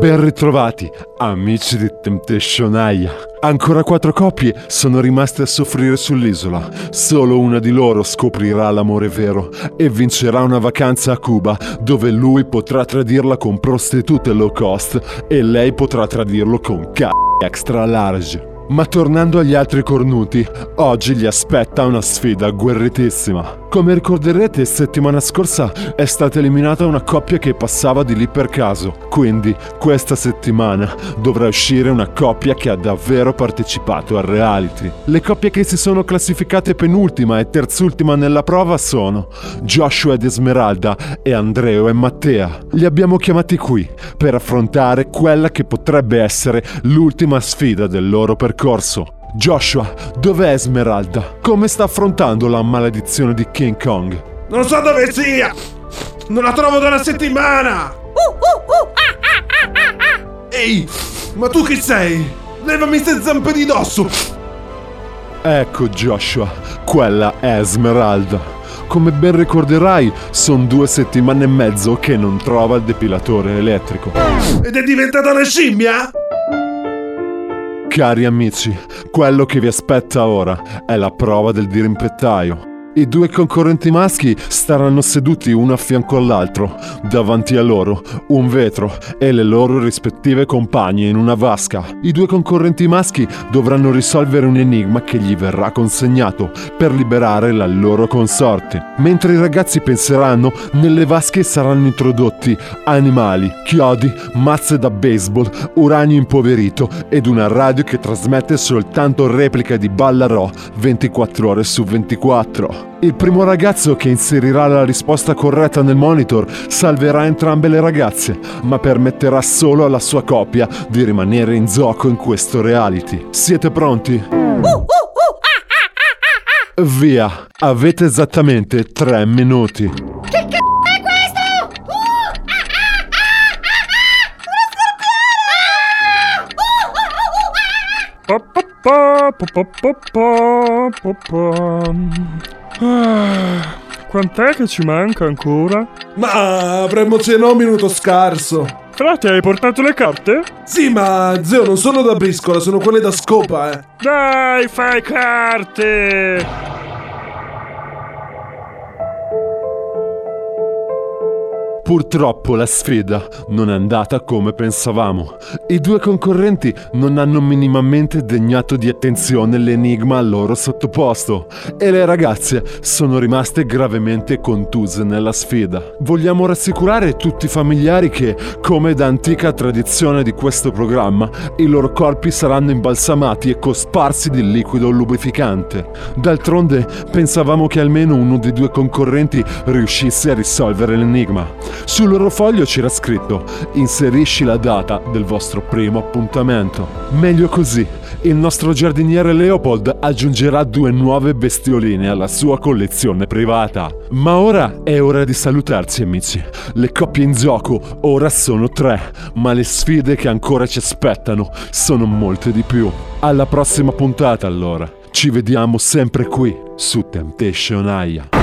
Ben ritrovati, amici di Temptation Aya. Ancora quattro coppie sono rimaste a soffrire sull'isola. Solo una di loro scoprirà l'amore vero e vincerà una vacanza a Cuba dove lui potrà tradirla con prostitute low cost e lei potrà tradirlo con c***o extra large. Ma tornando agli altri cornuti, oggi gli aspetta una sfida agguerritissima. Come ricorderete, settimana scorsa è stata eliminata una coppia che passava di lì per caso. Quindi, questa settimana dovrà uscire una coppia che ha davvero partecipato al reality. Le coppie che si sono classificate penultima e terzultima nella prova sono Joshua ed Esmeralda e Andreo e Mattea. Li abbiamo chiamati qui per affrontare quella che potrebbe essere l'ultima sfida del loro percorso. Joshua, dov'è Esmeralda? Come sta affrontando la maledizione di King Kong? Non so dove sia! Non la trovo da una settimana! Ehi, ma tu chi sei? Levami ste zampe di dosso! Ecco Joshua, quella è Esmeralda. Come ben ricorderai, sono due settimane e mezzo che non trova il depilatore elettrico. Ed è diventata una scimmia? Cari amici, quello che vi aspetta ora è la prova del dirimpettaio. I due concorrenti maschi staranno seduti uno a fianco all'altro, davanti a loro un vetro e le loro rispettive compagne in una vasca. I due concorrenti maschi dovranno risolvere un enigma che gli verrà consegnato per liberare la loro consorte. Mentre i ragazzi penseranno, nelle vasche saranno introdotti animali, chiodi, mazze da baseball, uranio impoverito ed una radio che trasmette soltanto replica di Ballarò 24 ore su 24. Il primo ragazzo che inserirà la risposta corretta nel monitor salverà entrambe le ragazze, ma permetterà solo alla sua coppia di rimanere in gioco in questo reality. Siete pronti? Via, avete esattamente tre minuti. Ah, quant'è che ci manca ancora? Ma avremmo cena un minuto scarso. Frate, hai portato le carte? Sì, ma zio, non sono da briscola, sono quelle da scopa, eh. Dai, fai carte! Purtroppo la sfida non è andata come pensavamo. I due concorrenti non hanno minimamente degnato di attenzione l'enigma a loro sottoposto e le ragazze sono rimaste gravemente contuse nella sfida. Vogliamo rassicurare tutti i familiari che, come da antica tradizione di questo programma, i loro corpi saranno imbalsamati e cosparsi di liquido lubrificante. D'altronde pensavamo che almeno uno dei due concorrenti riuscisse a risolvere l'enigma. Sul loro foglio c'era scritto inserisci la data del vostro primo appuntamento. Meglio così, il nostro giardiniere Leopold aggiungerà due nuove bestioline alla sua collezione privata. Ma ora è ora di salutarci amici. Le coppie in gioco ora sono tre, ma le sfide che ancora ci aspettano sono molte di più. Alla prossima puntata allora. Ci vediamo sempre qui su Temptation Aya.